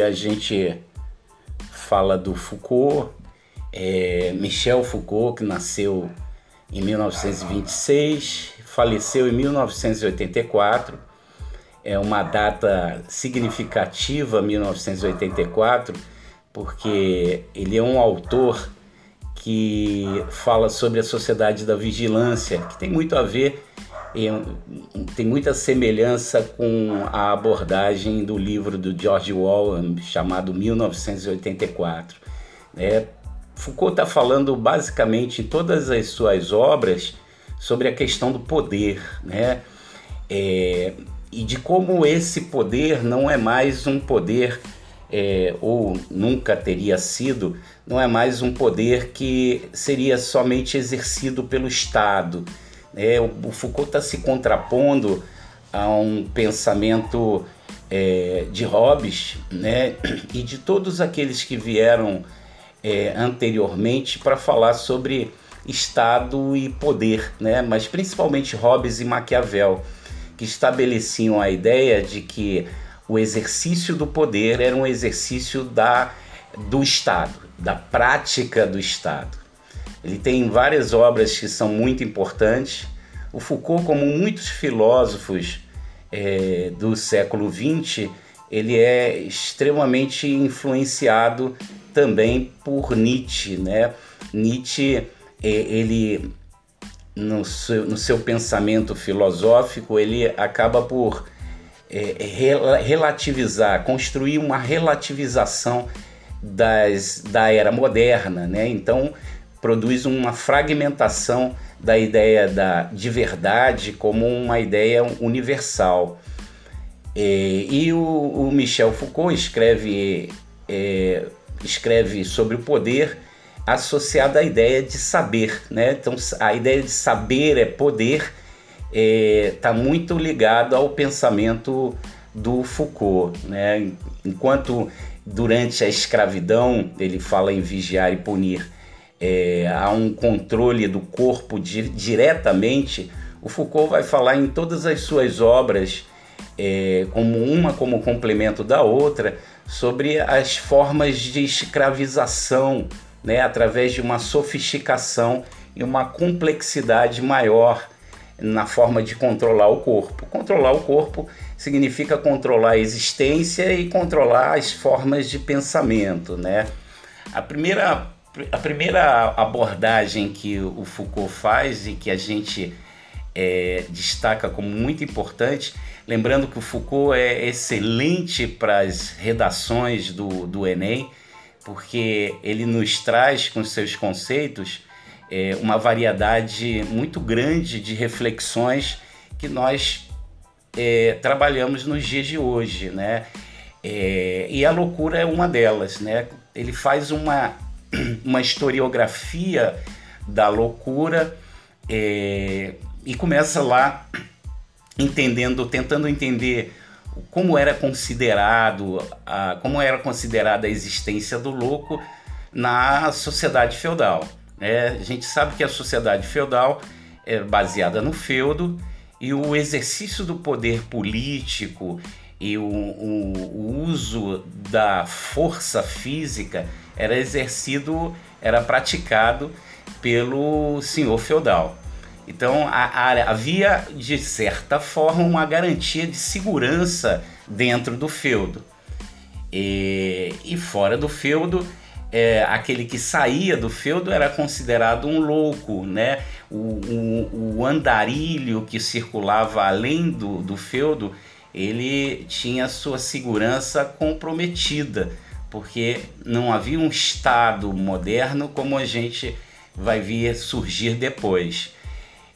A gente fala do Foucault, é, Michel Foucault, que nasceu em 1926, faleceu em 1984. É uma data significativa, 1984, porque ele é um autor que fala sobre a sociedade da vigilância, que tem muito a ver, tem muita semelhança com a abordagem do livro do George Orwell chamado 1984. É, Foucault está falando basicamente em todas as suas obras sobre a questão do poder, né? É, e de como esse poder não é mais um poder é, ou nunca teria sido, não é mais um poder que seria somente exercido pelo Estado. É, o, o Foucault está se contrapondo a um pensamento é, de Hobbes né, e de todos aqueles que vieram é, anteriormente para falar sobre Estado e poder, né, mas principalmente Hobbes e Maquiavel, que estabeleciam a ideia de que o exercício do poder era um exercício da, do Estado, da prática do Estado. Ele tem várias obras que são muito importantes. O Foucault, como muitos filósofos é, do século XX, ele é extremamente influenciado também por Nietzsche, né? Nietzsche, é, ele no seu, no seu pensamento filosófico, ele acaba por é, relativizar, construir uma relativização das, da era moderna, né? Então produz uma fragmentação da ideia da, de verdade como uma ideia universal. É, e o, o, Michel Foucault escreve, é, escreve sobre o poder associado à ideia de saber. Né? Então, a ideia de saber é poder está é, tá muito ligado ao pensamento do Foucault. Né? Enquanto durante a escravidão ele fala em vigiar e punir, é, há um controle do corpo di diretamente, o Foucault vai falar em todas as suas obras, é, como uma como complemento da outra, sobre as formas de escravização, né, através de uma sofisticação e uma complexidade maior na forma de controlar o corpo. Controlar o corpo significa controlar a existência e controlar as formas de pensamento, né? A primeira, a primeira abordagem que o Foucault faz e que a gente é, destaca como muito importante, lembrando que o Foucault é excelente para as redações do, do Enem, porque ele nos traz com seus conceitos é, uma variedade muito grande de reflexões que nós é, trabalhamos nos dias de hoje, né? É, e a loucura é uma delas, né? Ele faz uma, uma historiografia da loucura é, e começa lá entendendo, tentando entender como era considerado, a, como era considerada a existência do louco na sociedade feudal. É, a gente sabe que a sociedade feudal é baseada no feudo e o exercício do poder político e o, o, o uso da força física era exercido, era praticado pelo senhor feudal. Então a, a, havia, de certa forma, uma garantia de segurança dentro do feudo. E, e fora do feudo, é, aquele que saía do feudo era considerado um louco, né? O, o, o andarilho que circulava além do, do feudo, ele tinha sua segurança comprometida, porque não havia um Estado moderno como a gente vai vir surgir depois.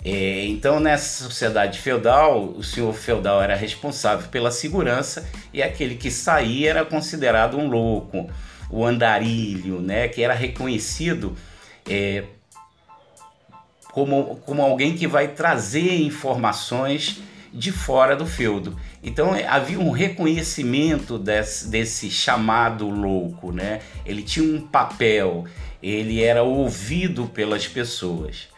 É, então, nessa sociedade feudal, o senhor feudal era responsável pela segurança e aquele que saía era considerado um louco o andarilho, né, que era reconhecido é, como, como alguém que vai trazer informações de fora do feudo. Então é, havia um reconhecimento desse, desse chamado louco, né? Ele tinha um papel, ele era ouvido pelas pessoas.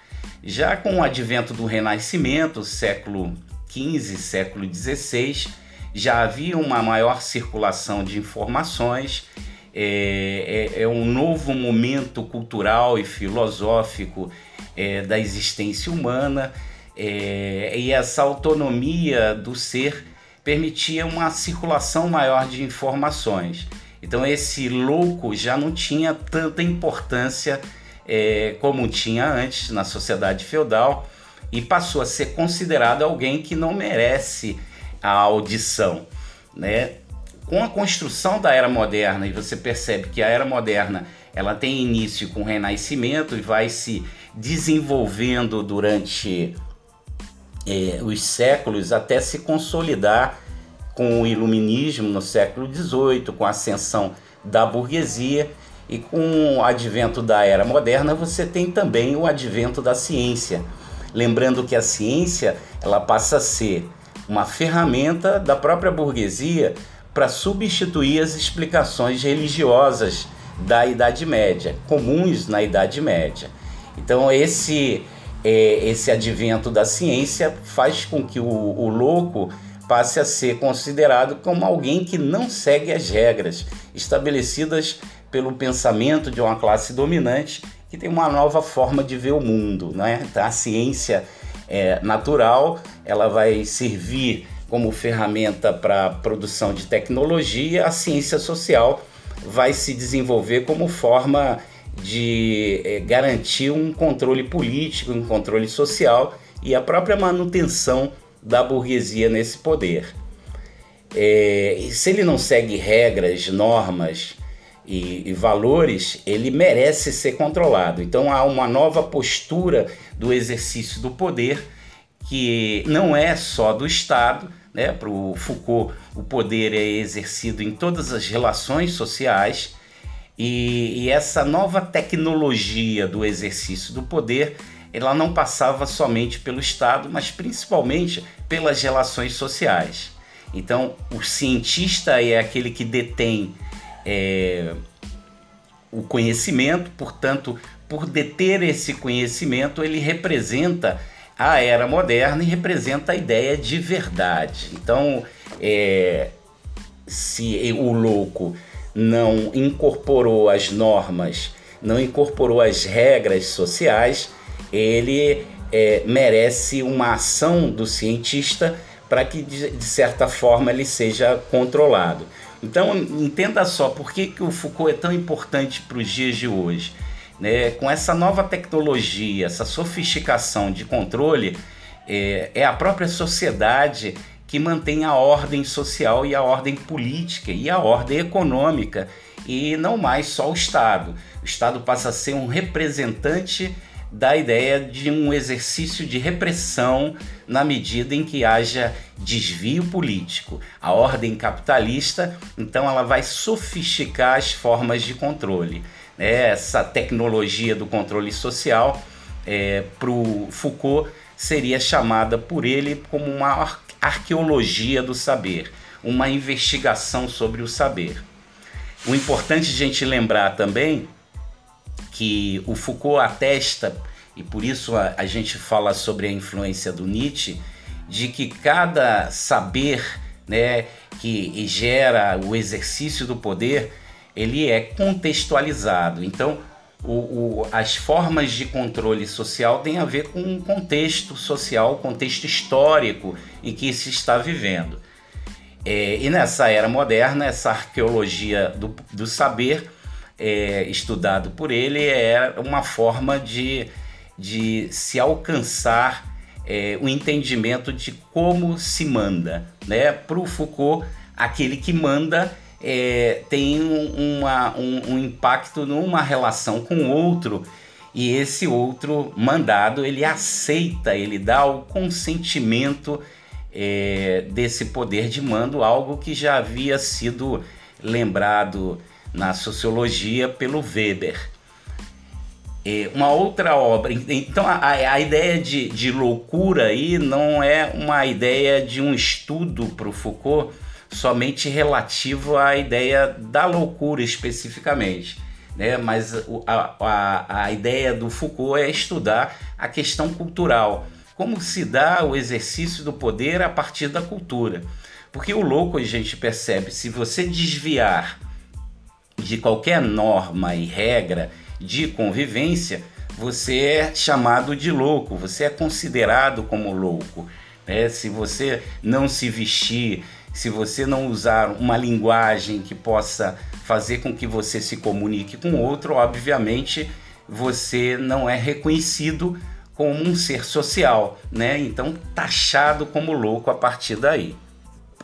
Já com o advento do Renascimento, século XV, século XVI, já havia uma maior circulação de informações, é, é, é um novo momento cultural e filosófico é, da existência humana, é, e essa autonomia do ser permitia uma circulação maior de informações. Então esse louco já não tinha tanta importância é, como tinha antes na sociedade feudal e passou a ser considerado alguém que não merece a audição, né? Com a construção da era moderna e você percebe que a era moderna ela tem início com o Renascimento e vai se desenvolvendo durante é, os séculos até se consolidar com o iluminismo no século XVIII, com a ascensão da burguesia e com o advento da era moderna você tem também o advento da ciência. Lembrando que a ciência ela passa a ser uma ferramenta da própria burguesia para substituir as explicações religiosas da Idade Média, comuns na Idade Média. Então esse é, esse advento da ciência faz com que o, o louco passe a ser considerado como alguém que não segue as regras estabelecidas pelo pensamento de uma classe dominante que tem uma nova forma de ver o mundo, né? A ciência é, natural ela vai servir como ferramenta para produção de tecnologia, a ciência social vai se desenvolver como forma de é, garantir um controle político, um controle social e a própria manutenção da burguesia nesse poder. É, se ele não segue regras, normas e, e, valores, ele merece ser controlado. Então há uma nova postura do exercício do poder que não é só do Estado. Né? Para o Foucault, o poder é exercido em todas as relações sociais e, e essa nova tecnologia do exercício do poder ela não passava somente pelo Estado, mas principalmente pelas relações sociais. Então, o cientista é aquele que detém é, o conhecimento, portanto, por deter esse conhecimento, ele representa a era moderna e representa a ideia de verdade. Então, é, se o louco não incorporou as normas, não incorporou as regras sociais, ele é, merece uma ação do cientista para que, de, de, certa forma, ele seja controlado. Então, entenda só por que, que o Foucault é tão importante para os dias de hoje. Né? Com essa nova tecnologia, essa sofisticação de controle, é, é a própria sociedade que mantém a ordem social e a ordem política e a ordem econômica e não mais só o Estado. O Estado passa a ser um representante da ideia de um exercício de repressão na medida em que haja desvio político. A ordem capitalista, então, ela vai sofisticar as formas de controle. Né? Essa tecnologia do controle social, é, para o Foucault, seria chamada por ele como uma arqueologia do saber, uma investigação sobre o saber. O importante a gente lembrar também que o Foucault atesta, e por isso a, a gente fala sobre a influência do Nietzsche, de que cada saber né, que gera o exercício do poder, ele é contextualizado. Então, o, o, as formas de controle social têm a ver com o contexto social, contexto histórico em que se está vivendo. É, e nessa era moderna, essa arqueologia do, do saber, é, estudado por ele, é uma forma de, de se alcançar é, o entendimento de como se manda. Né? Para o Foucault, aquele que manda é, tem um, uma, um, um impacto numa relação com outro e esse outro mandado ele aceita, ele dá o consentimento é, desse poder de mando, algo que já havia sido lembrado na sociologia pelo Weber. É, uma outra obra, então a, a ideia de, de loucura aí não é uma ideia de um estudo para o Foucault somente relativo à ideia da loucura especificamente. Né? Mas a, a, a ideia do Foucault é estudar a questão cultural, como se dá o exercício do poder a partir da cultura. Porque o louco a gente percebe, se você desviar de qualquer norma e regra de convivência, você é chamado de louco, você é considerado como louco. Né? Se você não se vestir, se você não usar uma linguagem que possa fazer com que você se comunique com outro, obviamente você não é reconhecido como um ser social, né? Então taxado como louco a partir daí.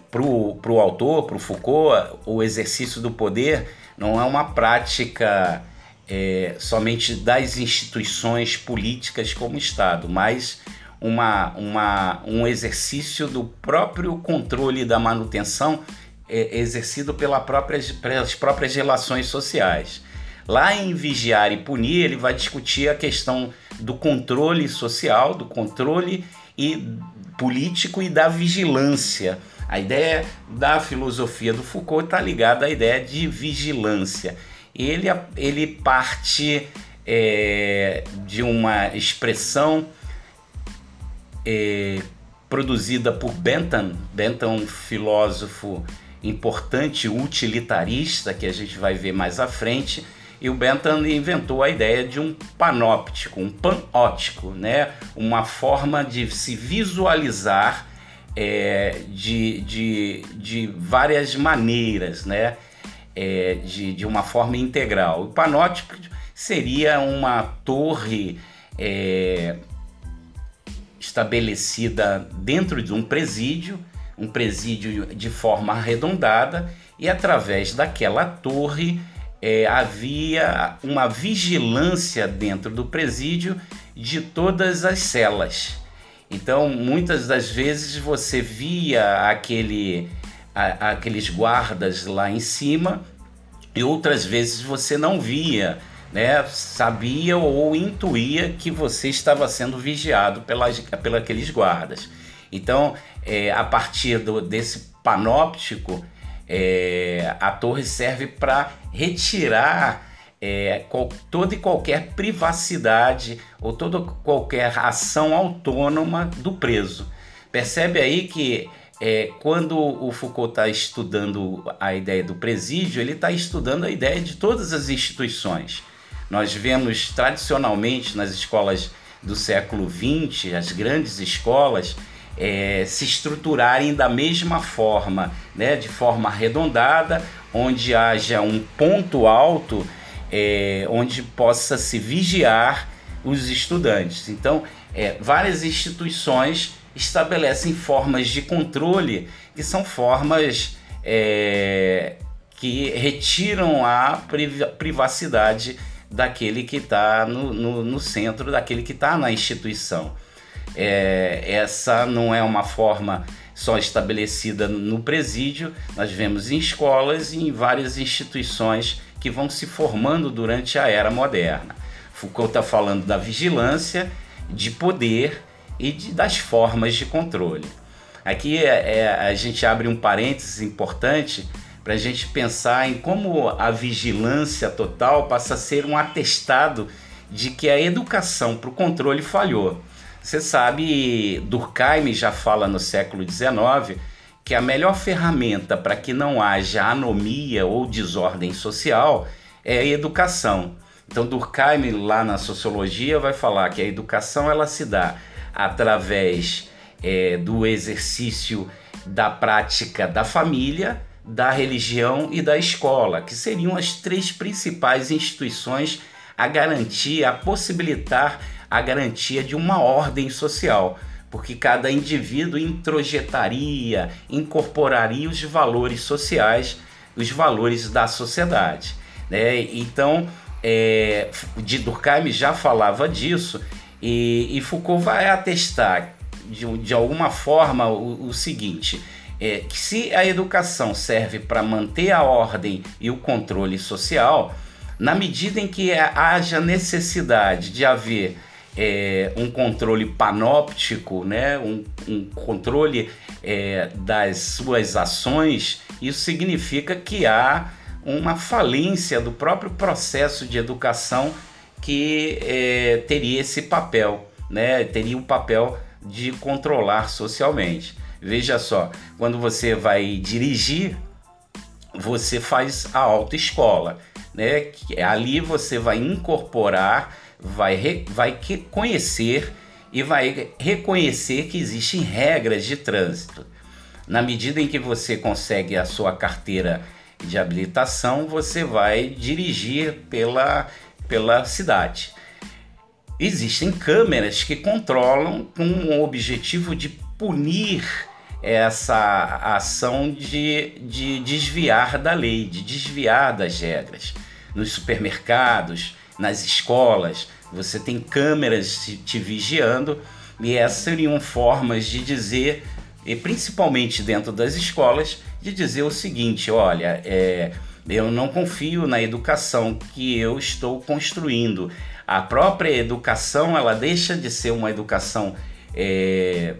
Para o autor, para o Foucault, o exercício do poder não é uma prática é, somente das instituições políticas como Estado, mas uma, uma, um exercício do próprio controle da manutenção é, exercido pela própria, pelas próprias relações sociais. Lá em Vigiar e Punir, ele vai discutir a questão do controle social, do controle e político e da vigilância. A ideia da filosofia do Foucault está ligada à ideia de vigilância ele, ele parte é, de uma expressão é, produzida por Bentham. Bentham, filósofo importante, utilitarista, que a gente vai ver mais à frente. E o Bentham inventou a ideia de um panóptico, um panótico, né? uma forma de se visualizar é, de, de, de várias maneiras. Né? é, de, de uma forma integral. O panótipo seria uma torre é, estabelecida dentro de um presídio, um presídio de forma arredondada, e através daquela torre é, havia uma vigilância dentro do presídio de todas as celas. Então, muitas das vezes você via aquele a, aqueles guardas lá em cima e outras vezes você não via, né? Sabia ou intuía que você estava sendo vigiado pelas, pelos aqueles guardas. Então, é, a partir do, desse panóptico, é, a torre serve para retirar é, qual, toda e qualquer privacidade ou toda qualquer ação autônoma do preso. Percebe aí que é, quando o Foucault está estudando a ideia do presídio, ele está estudando a ideia de todas as instituições. Nós vemos tradicionalmente nas escolas do século XX, as grandes escolas, é, se estruturarem da mesma forma, né, de forma arredondada, onde haja um ponto alto é, onde possa se vigiar os estudantes. Então, é, várias instituições estabelecem formas de controle que são formas é, que retiram a privacidade daquele que está no, no, no, centro, daquele que está na instituição. É, essa não é uma forma só estabelecida no presídio, nós vemos em escolas e em várias instituições que vão se formando durante a era moderna. Foucault está falando da vigilância, de poder e de, das formas de controle. Aqui é, é, a gente abre um parênteses importante para a gente pensar em como a vigilância total passa a ser um atestado de que a educação para o controle falhou. Você sabe, Durkheim já fala no século XIX que a melhor ferramenta para que não haja anomia ou desordem social é a educação. Então Durkheim lá na sociologia vai falar que a educação ela se dá através é, do exercício da prática da família, da religião e da escola, que seriam as três principais instituições a garantir, a possibilitar a garantia de uma ordem social, porque cada indivíduo introjetaria, incorporaria os valores sociais, os valores da sociedade. Né? Então, é, de Durkheim já falava disso e, e Foucault vai atestar de, de alguma forma o, o seguinte: é, que se a educação serve para manter a ordem e o controle social, na medida em que haja necessidade de haver é, um controle panóptico, né, um, um controle é, das suas ações, isso significa que há uma falência do próprio processo de educação que é, teria esse papel, né? teria o um papel de controlar socialmente. Veja só, quando você vai dirigir, você faz a autoescola, né? Ali você vai incorporar, vai, vai conhecer e vai reconhecer que existem regras de trânsito. Na medida em que você consegue a sua carteira de habilitação, você vai dirigir pela, pela cidade. Existem câmeras que controlam com o objetivo de punir essa ação de, de desviar da lei, de desviar das regras. Nos supermercados, nas escolas, você tem câmeras te, vigiando e essas seriam formas de dizer, e principalmente dentro das escolas, de dizer o seguinte: olha, é, eu não confio na educação que eu estou construindo. A própria educação ela deixa de ser uma educação é,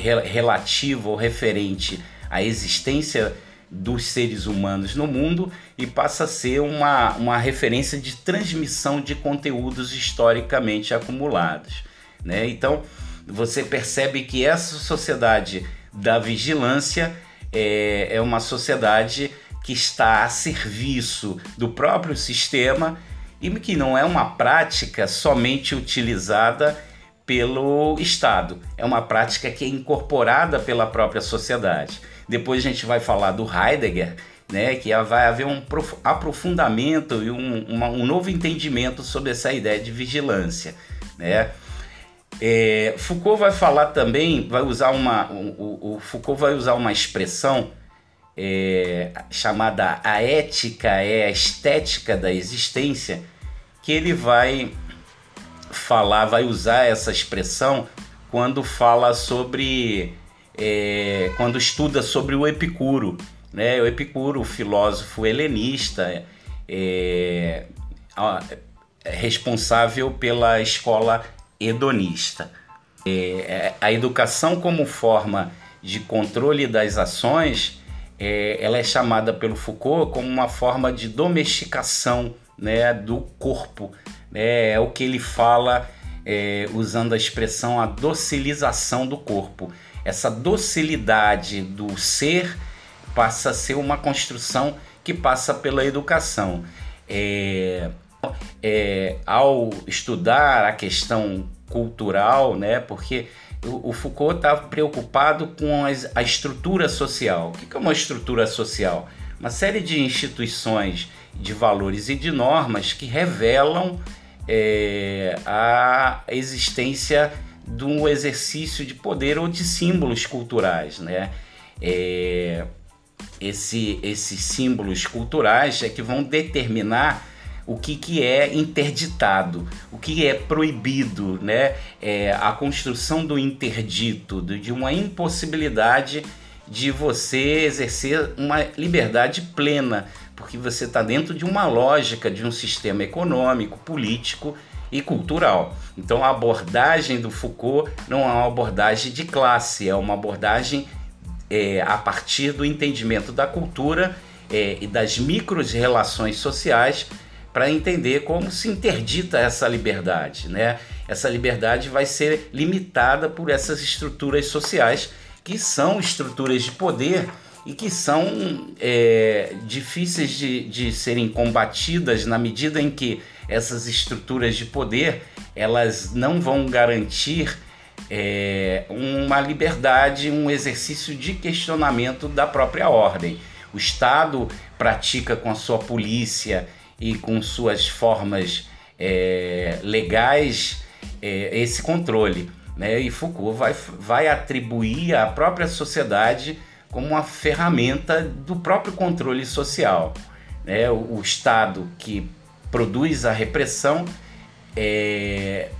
relativa ou referente à existência dos seres humanos no mundo e passa a ser uma, uma referência de transmissão de conteúdos historicamente acumulados. Né? Então você percebe que essa sociedade da vigilância é, é uma sociedade que está a serviço do próprio sistema e que não é uma prática somente utilizada pelo Estado. É uma prática que é incorporada pela própria sociedade. Depois a gente vai falar do Heidegger, né, que vai haver um aprofundamento e um, uma, um novo entendimento sobre essa ideia de vigilância. Né? É, Foucault vai falar também, vai usar uma, o, o Foucault vai usar uma expressão é, chamada a ética é a estética da existência, que ele vai falar, vai usar essa expressão quando fala sobre, é, quando estuda sobre o Epicuro, né? O Epicuro, o filósofo helenista, é, é responsável pela escola hedonista. É, é, a educação como forma de controle das ações, é, ela é chamada pelo Foucault como uma forma de domesticação né, do corpo? É o que ele fala é, usando a expressão a docilização do corpo. Essa docilidade do ser passa a ser uma construção que passa pela educação. É, é, ao estudar a questão cultural, né, porque o, o Foucault está preocupado com as, a estrutura social. O que é uma estrutura social? Uma série de instituições, de valores e de normas que revelam é, a existência de um exercício de poder ou de símbolos culturais, né? É, esse, esses símbolos culturais é que vão determinar o que, que é interditado, o que é proibido, né? É, a construção do interdito, de uma impossibilidade de você exercer uma liberdade plena, porque você está dentro de uma lógica de um sistema econômico, político e cultural. Então a abordagem do Foucault não é uma abordagem de classe, é uma abordagem é, a partir do entendimento da cultura é, e das micros relações sociais para entender como se interdita essa liberdade. Né? Essa liberdade vai ser limitada por essas estruturas sociais que são estruturas de poder e que são é, difíceis de, de serem combatidas na medida em que essas estruturas de poder elas não vão garantir é, uma liberdade, um exercício de questionamento da própria ordem. O Estado pratica com a sua polícia e com suas formas é, legais é, esse controle. Né? E Foucault vai, vai atribuir à própria sociedade como uma ferramenta do próprio controle social. Né? O, o Estado que produz a repressão é,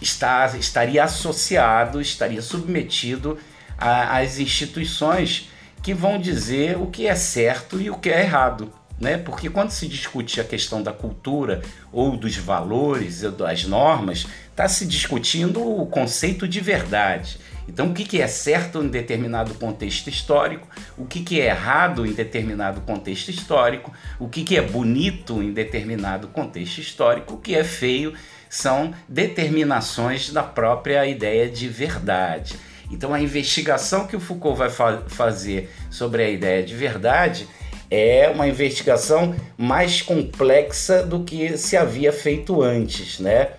está, estaria associado, estaria submetido às instituições que vão dizer o que é certo e o que é errado. Né? Porque quando se discute a questão da cultura ou dos valores, das normas, está se discutindo o conceito de verdade. Então, o que, que é certo em determinado contexto histórico, o que, que é errado em determinado contexto histórico, o que, que é bonito em determinado contexto histórico, o que é feio, são determinações da própria ideia de verdade. Então a investigação que o Foucault vai fa fazer sobre a ideia de verdade é uma investigação mais complexa do que se havia feito antes, né?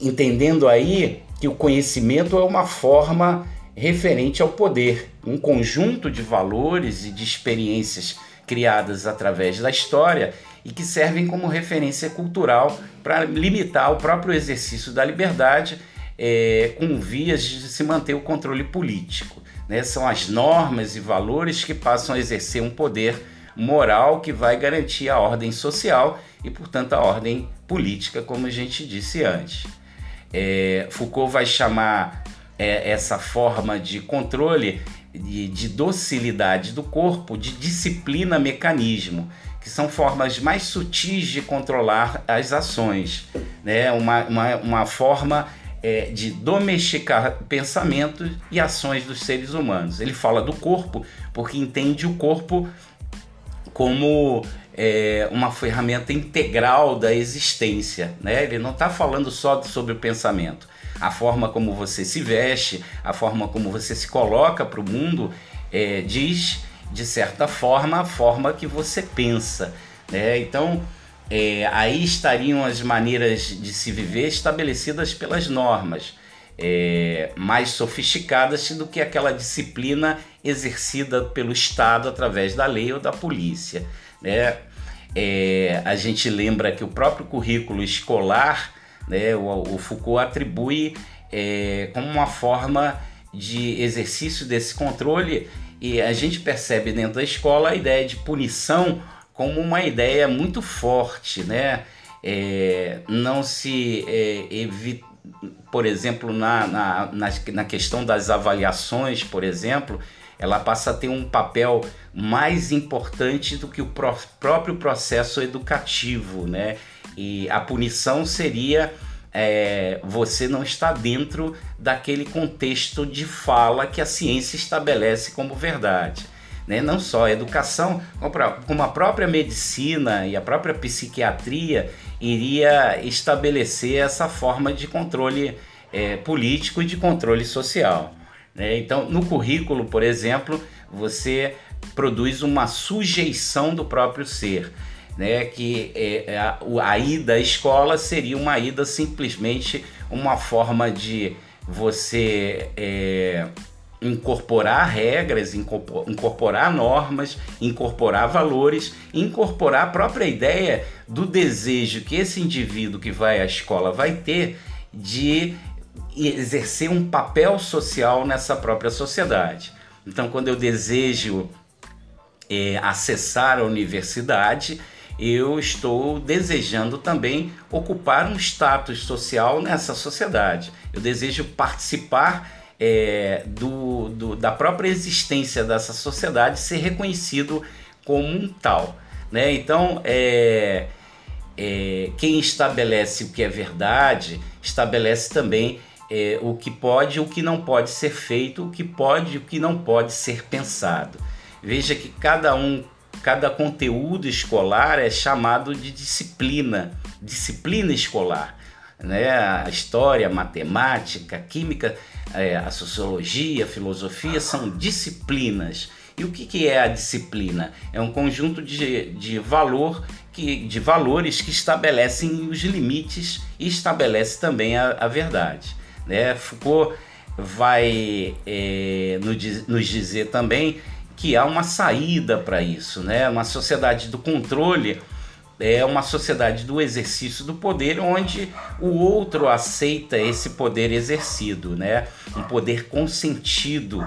Entendendo aí que o conhecimento é uma forma referente ao poder, um conjunto de valores e de experiências criadas através da história e que servem como referência cultural para limitar o próprio exercício da liberdade é, com vias de se manter o controle político. Né? São as normas e valores que passam a exercer um poder moral que vai garantir a ordem social e, portanto, a ordem política, como a gente disse antes. É, Foucault vai chamar é, essa forma de controle de, de docilidade do corpo de disciplina-mecanismo, que são formas mais sutis de controlar as ações, né? uma, uma, uma forma é, de domesticar pensamentos e ações dos seres humanos. Ele fala do corpo porque entende o corpo como é, uma ferramenta integral da existência. Né? Ele não está falando só sobre o pensamento. A forma como você se veste, a forma como você se coloca para o mundo, é, diz, de certa forma, a forma que você pensa. Né? Então, é, aí estariam as maneiras de se viver estabelecidas pelas normas, é, mais sofisticadas do que aquela disciplina exercida pelo Estado através da lei ou da polícia. Né? É, a gente lembra que o próprio currículo escolar, né, o, o Foucault atribui é, como uma forma de exercício desse controle e a gente percebe dentro da escola a ideia de punição como uma ideia muito forte, né? É, não se é, evita, por exemplo, na, na, na, na questão das avaliações, por exemplo, ela passa a ter um papel mais importante do que o pró próprio processo educativo, né? E a punição seria é, você não está dentro daquele contexto de fala que a ciência estabelece como verdade né? não só a educação, como a própria medicina e a própria psiquiatria iria estabelecer essa forma de controle é, político e de controle social. Né? Então, no currículo, por exemplo, você produz uma sujeição do próprio ser. Né, que é, a, a ida à escola seria uma ida simplesmente uma forma de você é, incorporar regras, incorporar normas, incorporar valores, incorporar a própria ideia do desejo que esse indivíduo que vai à escola vai ter de exercer um papel social nessa própria sociedade. Então, quando eu desejo é, acessar a universidade, eu estou desejando também ocupar um status social nessa sociedade. Eu desejo participar é, do, do, da própria existência dessa sociedade ser reconhecido como um tal. Né? Então, é, é, quem estabelece o que é verdade, estabelece também é, o que pode e o que não pode ser feito, o que pode e o que não pode ser pensado. Veja que cada um, cada conteúdo escolar é chamado de disciplina, disciplina escolar. Né? A história, a matemática, a química é, a sociologia, a filosofia são disciplinas. E o que, que é a disciplina? É um conjunto de, de, valor que, de valores que estabelecem os limites e estabelece também a, a verdade. Né? Foucault vai é, nos dizer também que há uma saída para isso, né? uma sociedade do controle é uma sociedade do exercício do poder onde o outro aceita esse poder exercido, né? Um poder consentido,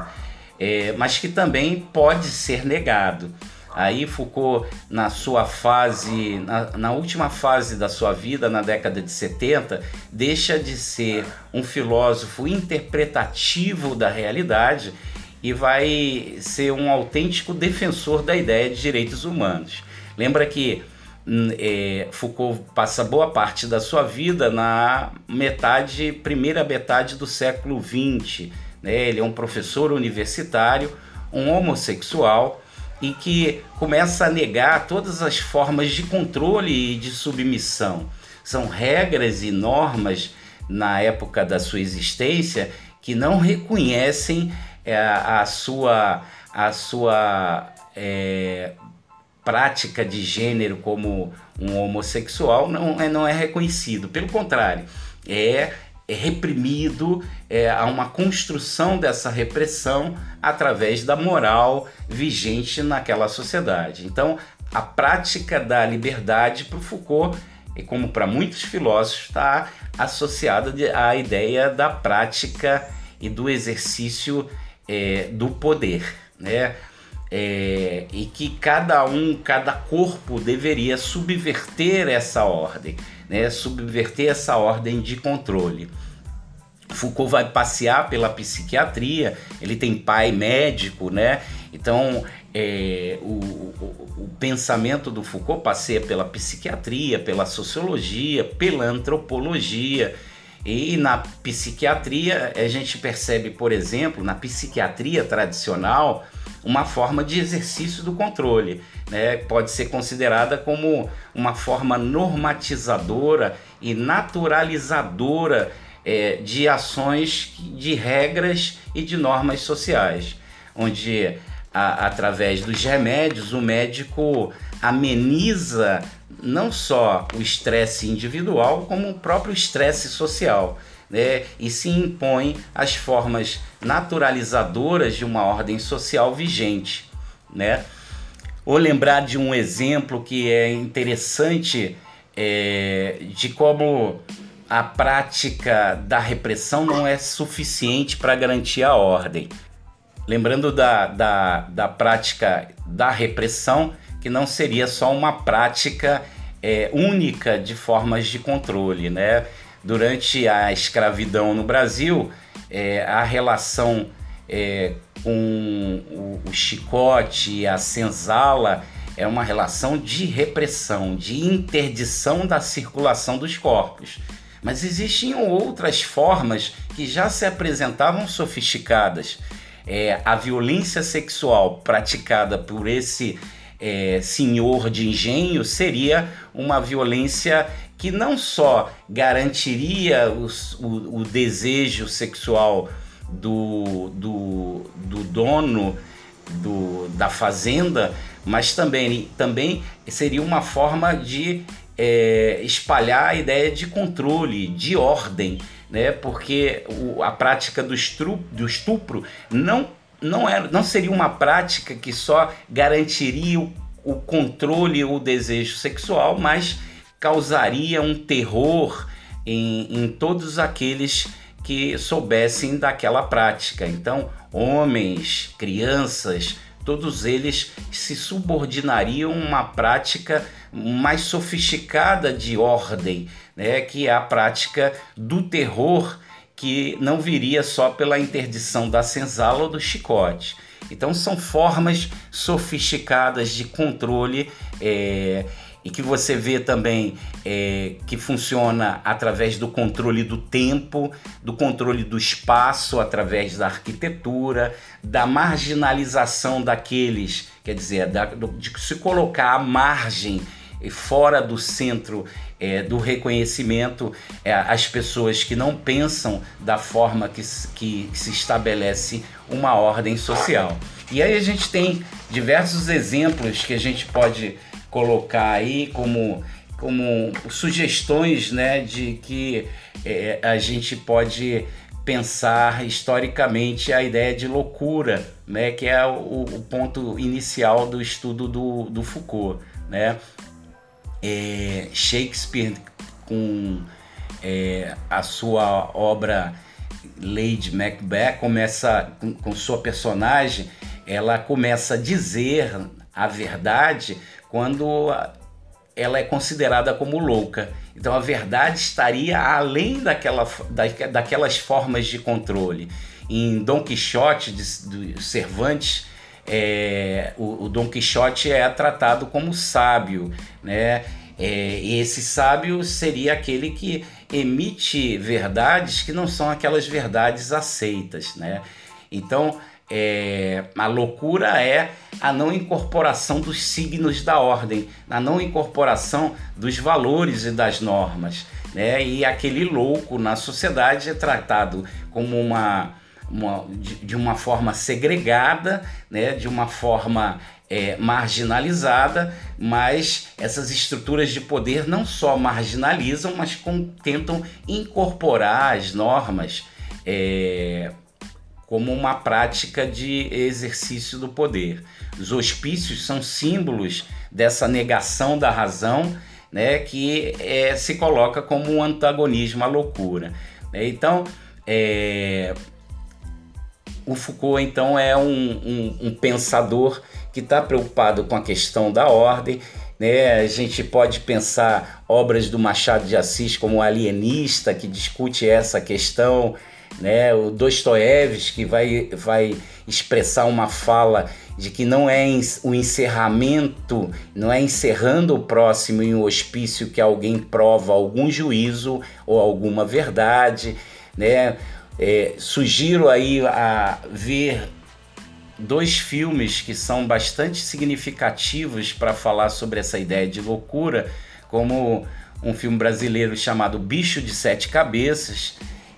é, mas que também pode ser negado. Aí Foucault, na sua fase, na, na, última fase da sua vida, na década de 70, deixa de ser um filósofo interpretativo da realidade e vai ser um autêntico defensor da ideia de direitos humanos. Lembra que Hum, é, Foucault passa boa parte da sua vida na metade, primeira metade do século XX. Né? Ele é um professor universitário, um homossexual e que começa a negar todas as formas de controle e de submissão. São regras e normas na época da sua existência que não reconhecem é, a sua, a sua é, prática de gênero como um homossexual não é, não é reconhecido. Pelo contrário, é, é reprimido, é, há uma construção dessa repressão através da moral vigente naquela sociedade. Então, a prática da liberdade para Foucault, e como para muitos filósofos, está associada à ideia da prática e do exercício é, do poder, né? É, e que cada um, cada corpo deveria subverter essa ordem, né? subverter essa ordem de controle. Foucault vai passear pela psiquiatria, ele tem pai médico, né? Então é, o, o, o, pensamento do Foucault passeia pela psiquiatria, pela sociologia, pela antropologia. E na psiquiatria a gente percebe, por exemplo, na psiquiatria tradicional, uma forma de exercício do controle. Né? Pode ser considerada como uma forma normatizadora e naturalizadora é, de ações, de regras e de normas sociais, onde a, através dos remédios o médico ameniza não só o estresse individual, como o próprio estresse social. Né, e se impõe as formas naturalizadoras de uma ordem social vigente. Né? Ou lembrar de um exemplo que é interessante é, de como a prática da repressão não é suficiente para garantir a ordem. Lembrando da, da, da prática da repressão, que não seria só uma prática é, única de formas de controle. Né? Durante a escravidão no Brasil, é, a relação é, com o, o chicote e a senzala é uma relação de repressão, de interdição da circulação dos corpos. Mas existiam outras formas que já se apresentavam sofisticadas. É, a violência sexual praticada por esse é, senhor de engenho seria uma violência que não só garantiria os, o, o, desejo sexual do, do, do dono do, da fazenda, mas também, também seria uma forma de é, espalhar a ideia de controle, de ordem, né? porque o, a prática do, estru, do estupro não, não, era, não seria uma prática que só garantiria o, o controle ou o desejo sexual, mas causaria um terror em, em todos aqueles que soubessem daquela prática. Então, homens, crianças, todos eles se subordinariam a uma prática mais sofisticada de ordem, né, que é a prática do terror que não viria só pela interdição da senzala ou do chicote. Então são formas sofisticadas de controle é, e que você vê também é, que funciona através do controle do tempo, do controle do espaço através da arquitetura, da marginalização daqueles, quer dizer, da, de se colocar à margem fora do centro é, do reconhecimento é, as pessoas que não pensam da forma que, que, se estabelece uma ordem social. E aí a gente tem diversos exemplos que a gente pode colocar aí como, como sugestões né, de que é, a gente pode pensar historicamente a ideia de loucura, né, que é o, o ponto inicial do estudo do, do Foucault. Né? É, Shakespeare com é, a sua obra Lady Macbeth começa com, com sua personagem, ela começa a dizer a verdade quando ela é considerada como louca. Então a verdade estaria além daquela, da, daquelas formas de controle. Em Dom Quixote de, de Cervantes, é, o, o Dom Quixote é tratado como sábio, né? É, e esse sábio seria aquele que emite verdades que não são aquelas verdades aceitas, né? Então, é, a loucura é a não incorporação dos signos da ordem, a não incorporação dos valores e das normas. Né? E aquele louco na sociedade é tratado como uma, uma de, de, uma forma segregada, né? de uma forma é, marginalizada, mas essas estruturas de poder não só marginalizam, mas com, tentam incorporar as normas. É, como uma prática de exercício do poder. Os hospícios são símbolos dessa negação da razão, né, que é, se coloca como um antagonismo à loucura. Né? Então, é, o Foucault então é um, um, um pensador que está preocupado com a questão da ordem. Né? A gente pode pensar obras do Machado de Assis como Alienista, que discute essa questão né? O Dostoiévski vai, vai expressar uma fala de que não é o encerramento, não é encerrando o próximo em um hospício que alguém prova algum juízo ou alguma verdade, né? É, sugiro aí a ver dois filmes que são bastante significativos para falar sobre essa ideia de loucura, como um filme brasileiro chamado Bicho de Sete Cabeças,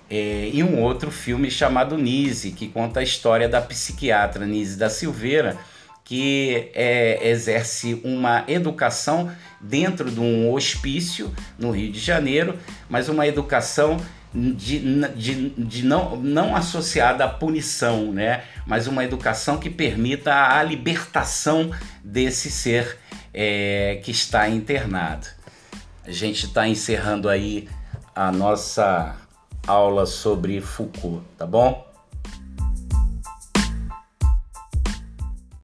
é, e um outro filme chamado Nise, que conta a história da psiquiatra Nise da Silveira, que é, exerce uma educação dentro de um hospício no Rio de Janeiro, mas uma educação de, de, de não, não associada à punição, né? mas uma educação que permita a libertação desse ser é, que está internado. A gente está encerrando aí a nossa aula sobre Foucault, tá bom?